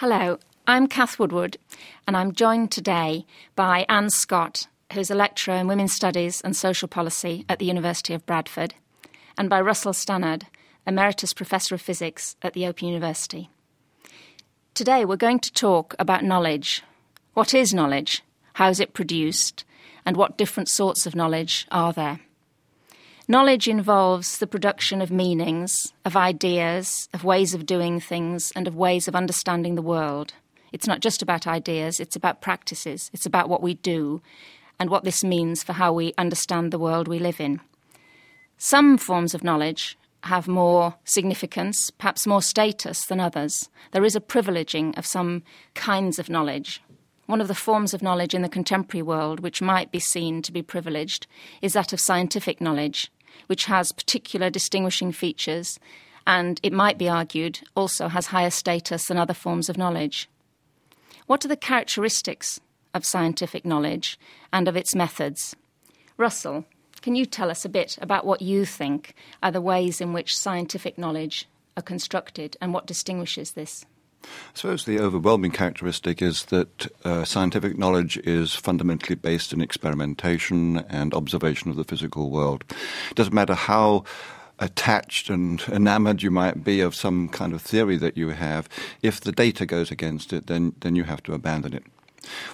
Hello, I'm Kath Woodward, and I'm joined today by Anne Scott, who's a lecturer in women's studies and social policy at the University of Bradford, and by Russell Stannard, Emeritus Professor of Physics at the Open University. Today we're going to talk about knowledge. What is knowledge? How is it produced? And what different sorts of knowledge are there? Knowledge involves the production of meanings, of ideas, of ways of doing things, and of ways of understanding the world. It's not just about ideas, it's about practices, it's about what we do and what this means for how we understand the world we live in. Some forms of knowledge have more significance, perhaps more status than others. There is a privileging of some kinds of knowledge. One of the forms of knowledge in the contemporary world which might be seen to be privileged is that of scientific knowledge which has particular distinguishing features and, it might be argued, also has higher status than other forms of knowledge. What are the characteristics of scientific knowledge and of its methods? Russell, can you tell us a bit about what you think are the ways in which scientific knowledge are constructed and what distinguishes this? I suppose the overwhelming characteristic is that uh, scientific knowledge is fundamentally based in experimentation and observation of the physical world. It doesn't matter how attached and enamored you might be of some kind of theory that you have, if the data goes against it, then, then you have to abandon it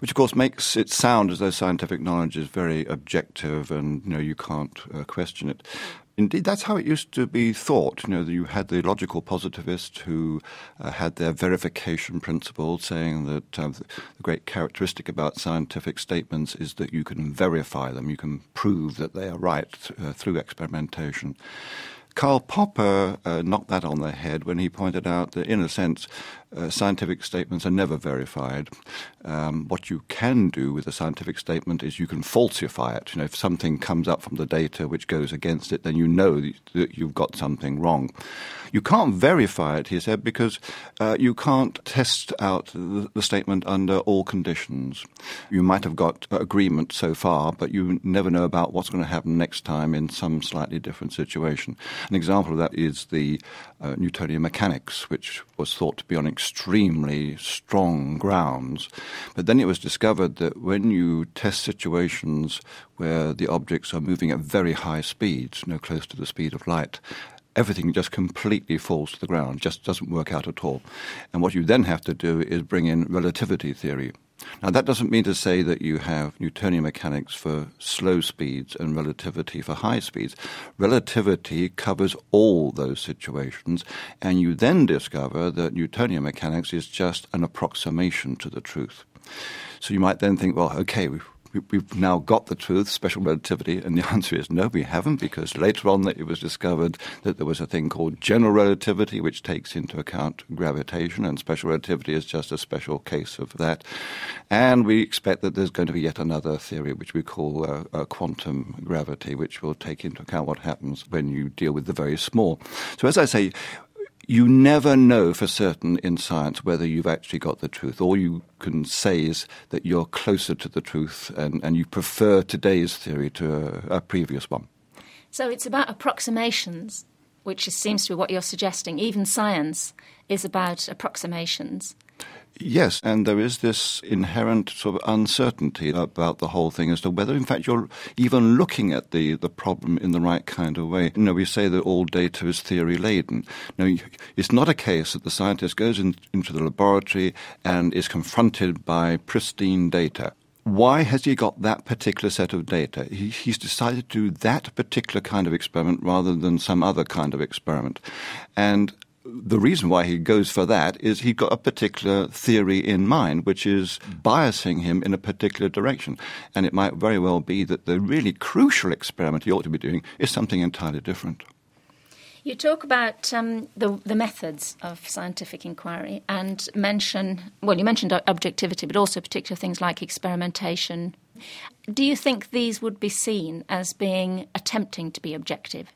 which of course makes it sound as though scientific knowledge is very objective and you know you can't uh, question it. Indeed, that's how it used to be thought. You know, you had the logical positivists who uh, had their verification principle, saying that uh, the great characteristic about scientific statements is that you can verify them, you can prove that they are right uh, through experimentation. Karl Popper uh, knocked that on the head when he pointed out that, in a sense, uh, scientific statements are never verified. Um, what you can do with a scientific statement is you can falsify it. You know, if something comes up from the data which goes against it, then you know that you've got something wrong. You can't verify it, he said, because uh, you can't test out the, the, statement under all conditions. You might have got agreement so far, but you never know about what's going to happen next time in some slightly different situation. An example of that is the uh, Newtonian mechanics, which was thought to be on extremely strong grounds. But then it was discovered that when you test situations where the objects are moving at very high speeds, you know, close to the speed of light, everything just completely falls to the ground, just doesn't work out at all. And what you then have to do is bring in relativity theory. Now, that doesn't mean to say that you have Newtonian mechanics for slow speeds and relativity for high speeds. Relativity covers all those situations, and you then discover that Newtonian mechanics is just an approximation to the truth. So you might then think, well, okay, we've now got the truth, special relativity, and the answer is no, we haven't, because later on it was discovered that there was a thing called general relativity, which takes into account gravitation, and special relativity is just a special case of that. And we expect that there's going to be yet another theory, which we call uh, uh, quantum gravity, which will take into account what happens when you deal with the very small. So, as I say, you never know for certain in science whether you've actually got the truth. All you can say is that you're closer to the truth and, and you prefer today's theory to a, a previous one. So it's about approximations, which seems to be what you're suggesting. Even science is about approximations. Yes, and there is this inherent sort of uncertainty about the whole thing as to whether, in fact, you're even looking at the, the problem in the right kind of way. You know, we say that all data is theory laden. No, it's not a case that the scientist goes in, into the laboratory and is confronted by pristine data why has he got that particular set of data? He, he's decided to do that particular kind of experiment rather than some other kind of experiment. And the reason why he goes for that is he's got a particular theory in mind, which is biasing him in a particular direction. And it might very well be that the really crucial experiment he ought to be doing is something entirely different. You talk about um, the, the methods of scientific inquiry and mention, well, you mentioned objectivity, but also particular things like experimentation. Do you think these would be seen as being attempting to be objective?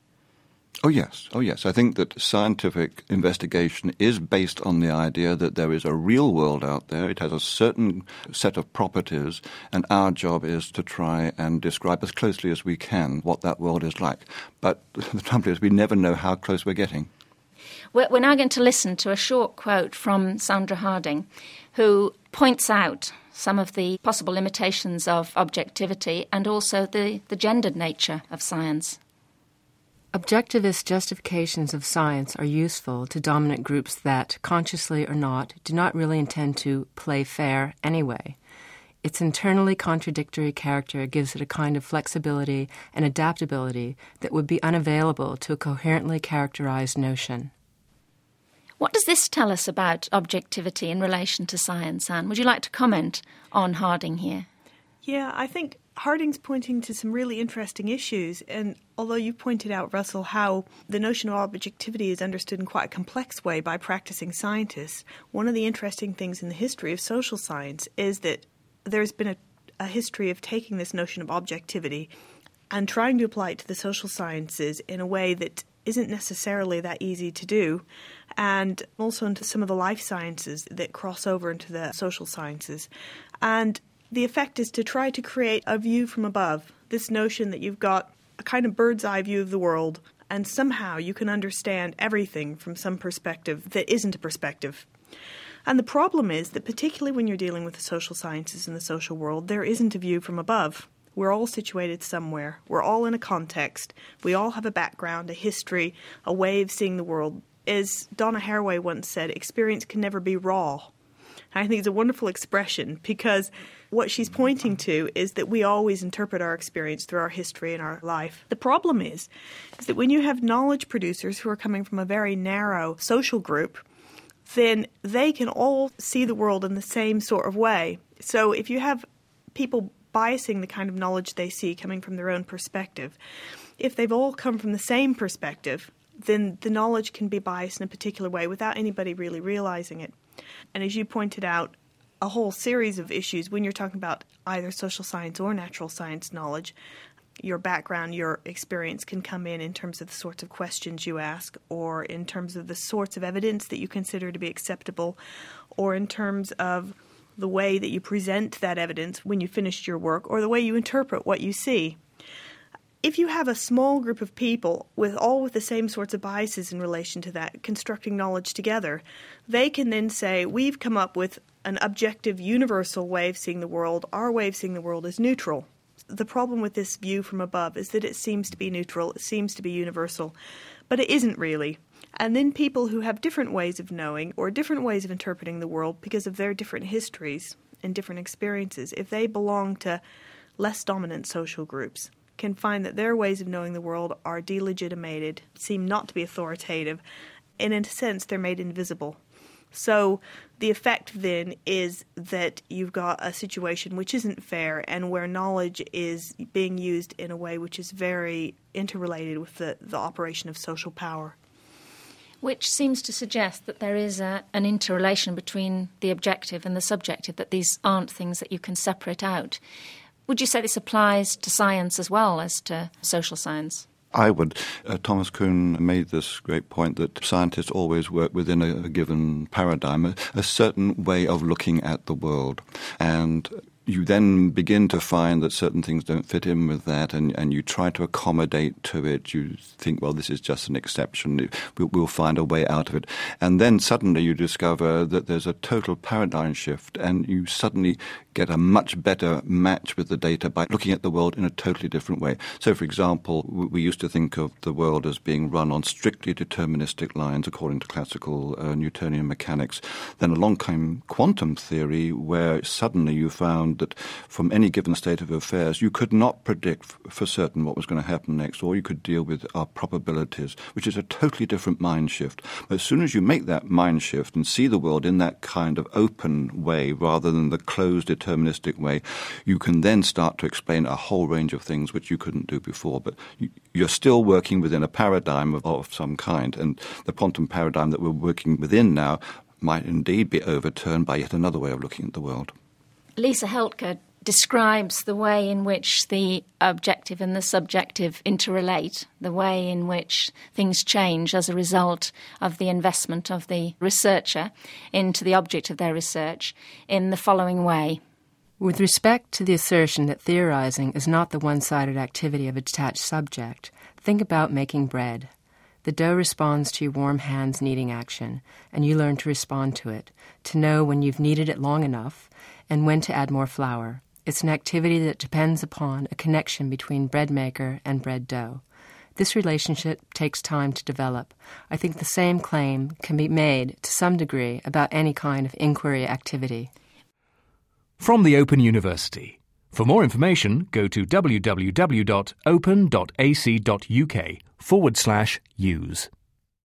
Oh, yes. Oh, yes. I think that scientific investigation is based on the idea that there is a real world out there. It has a certain set of properties, and our job is to try and describe as closely as we can what that world is like. But the trouble is, we never know how close we're getting. We're, now going to listen to a short quote from Sandra Harding, who points out some of the possible limitations of objectivity and also the, the gendered nature of science. Objectivist justifications of science are useful to dominant groups that, consciously or not, do not really intend to play fair anyway. Its internally contradictory character gives it a kind of flexibility and adaptability that would be unavailable to a coherently characterized notion. What does this tell us about objectivity in relation to science, Anne? Would you like to comment on Harding here? Yeah, I think Harding's pointing to some really interesting issues. And although you pointed out, Russell, how the notion of objectivity is understood in quite a complex way by practicing scientists, one of the interesting things in the history of social science is that there's been a, a history of taking this notion of objectivity and trying to apply it to the social sciences in a way that isn't necessarily that easy to do, and also into some of the life sciences that cross over into the social sciences. And the effect is to try to create a view from above this notion that you've got a kind of bird's eye view of the world, and somehow you can understand everything from some perspective that isn't a perspective. And the problem is that, particularly when you're dealing with the social sciences and the social world, there isn't a view from above. We're all situated somewhere. We're all in a context. We all have a background, a history, a way of seeing the world. As Donna Haraway once said, experience can never be raw. I think it's a wonderful expression because what she's pointing to is that we always interpret our experience through our history and our life. The problem is, is that when you have knowledge producers who are coming from a very narrow social group, then they can all see the world in the same sort of way. So if you have people biasing the kind of knowledge they see coming from their own perspective. If they've all come from the same perspective, then the knowledge can be biased in a particular way without anybody really realizing it. And as you pointed out, a whole series of issues when you're talking about either social science or natural science knowledge. Your background, your experience can come in in terms of the sorts of questions you ask, or in terms of the sorts of evidence that you consider to be acceptable, or in terms of the way that you present that evidence when you finished your work or the way you interpret what you see. If you have a small group of people with all with the same sorts of biases in relation to that, constructing knowledge together, they can then say, We've come up with an objective, universal way of seeing the world. Our way of seeing the world is neutral. The problem with this view from above is that it seems to be neutral, it seems to be universal, but it isn't really. And then people who have different ways of knowing or different ways of interpreting the world because of their different histories and different experiences, if they belong to less dominant social groups, can find that their ways of knowing the world are delegitimated, seem not to be authoritative, and in a sense, they're made invisible. So the effect then is that you've got a situation which isn't fair and where knowledge is being used in a way which is very interrelated with the, the operation of social power which seems to suggest that there is a, an interrelation between the objective and the subjective, that these aren't things that you can separate out. Would you say this applies to science as well as to social science? I would. Uh, Thomas Kuhn made this great point that scientists always work within a, a given paradigm, a, a certain way of looking at the world. And you then begin to find that certain things don't fit in with that, and, and you try to accommodate to it. You think, well, this is just an exception. We'll, we'll, find a way out of it. And then suddenly you discover that there's a total paradigm shift, and you suddenly get a much better match with the data by looking at the world in a totally different way. So, for example, we used to think of the world as being run on strictly deterministic lines according to classical uh, Newtonian mechanics. Then along came quantum theory, where suddenly you found that from any given state of affairs, you could not predict for certain what was going to happen next, or you could deal with our probabilities, which is a totally different mind shift. But as soon as you make that mind shift and see the world in that kind of open way rather than the closed, deterministic way, you can then start to explain a whole range of things which you couldn't do before. But you're still working within a paradigm of, of some kind, and the quantum paradigm that we're working within now might indeed be overturned by yet another way of looking at the world. Lisa Heldke describes the way in which the objective and the subjective interrelate, the way in which things change as a result of the investment of the researcher into the object of their research, in the following way. With respect to the assertion that theorizing is not the one sided activity of a detached subject, think about making bread. The dough responds to your warm hands kneading action, and you learn to respond to it, to know when you've kneaded it long enough and when to add more flour. It's an activity that depends upon a connection between bread maker and bread dough. This relationship takes time to develop. I think the same claim can be made to some degree about any kind of inquiry activity. From the Open University. For more information, go to www.open.ac.uk forward slash use.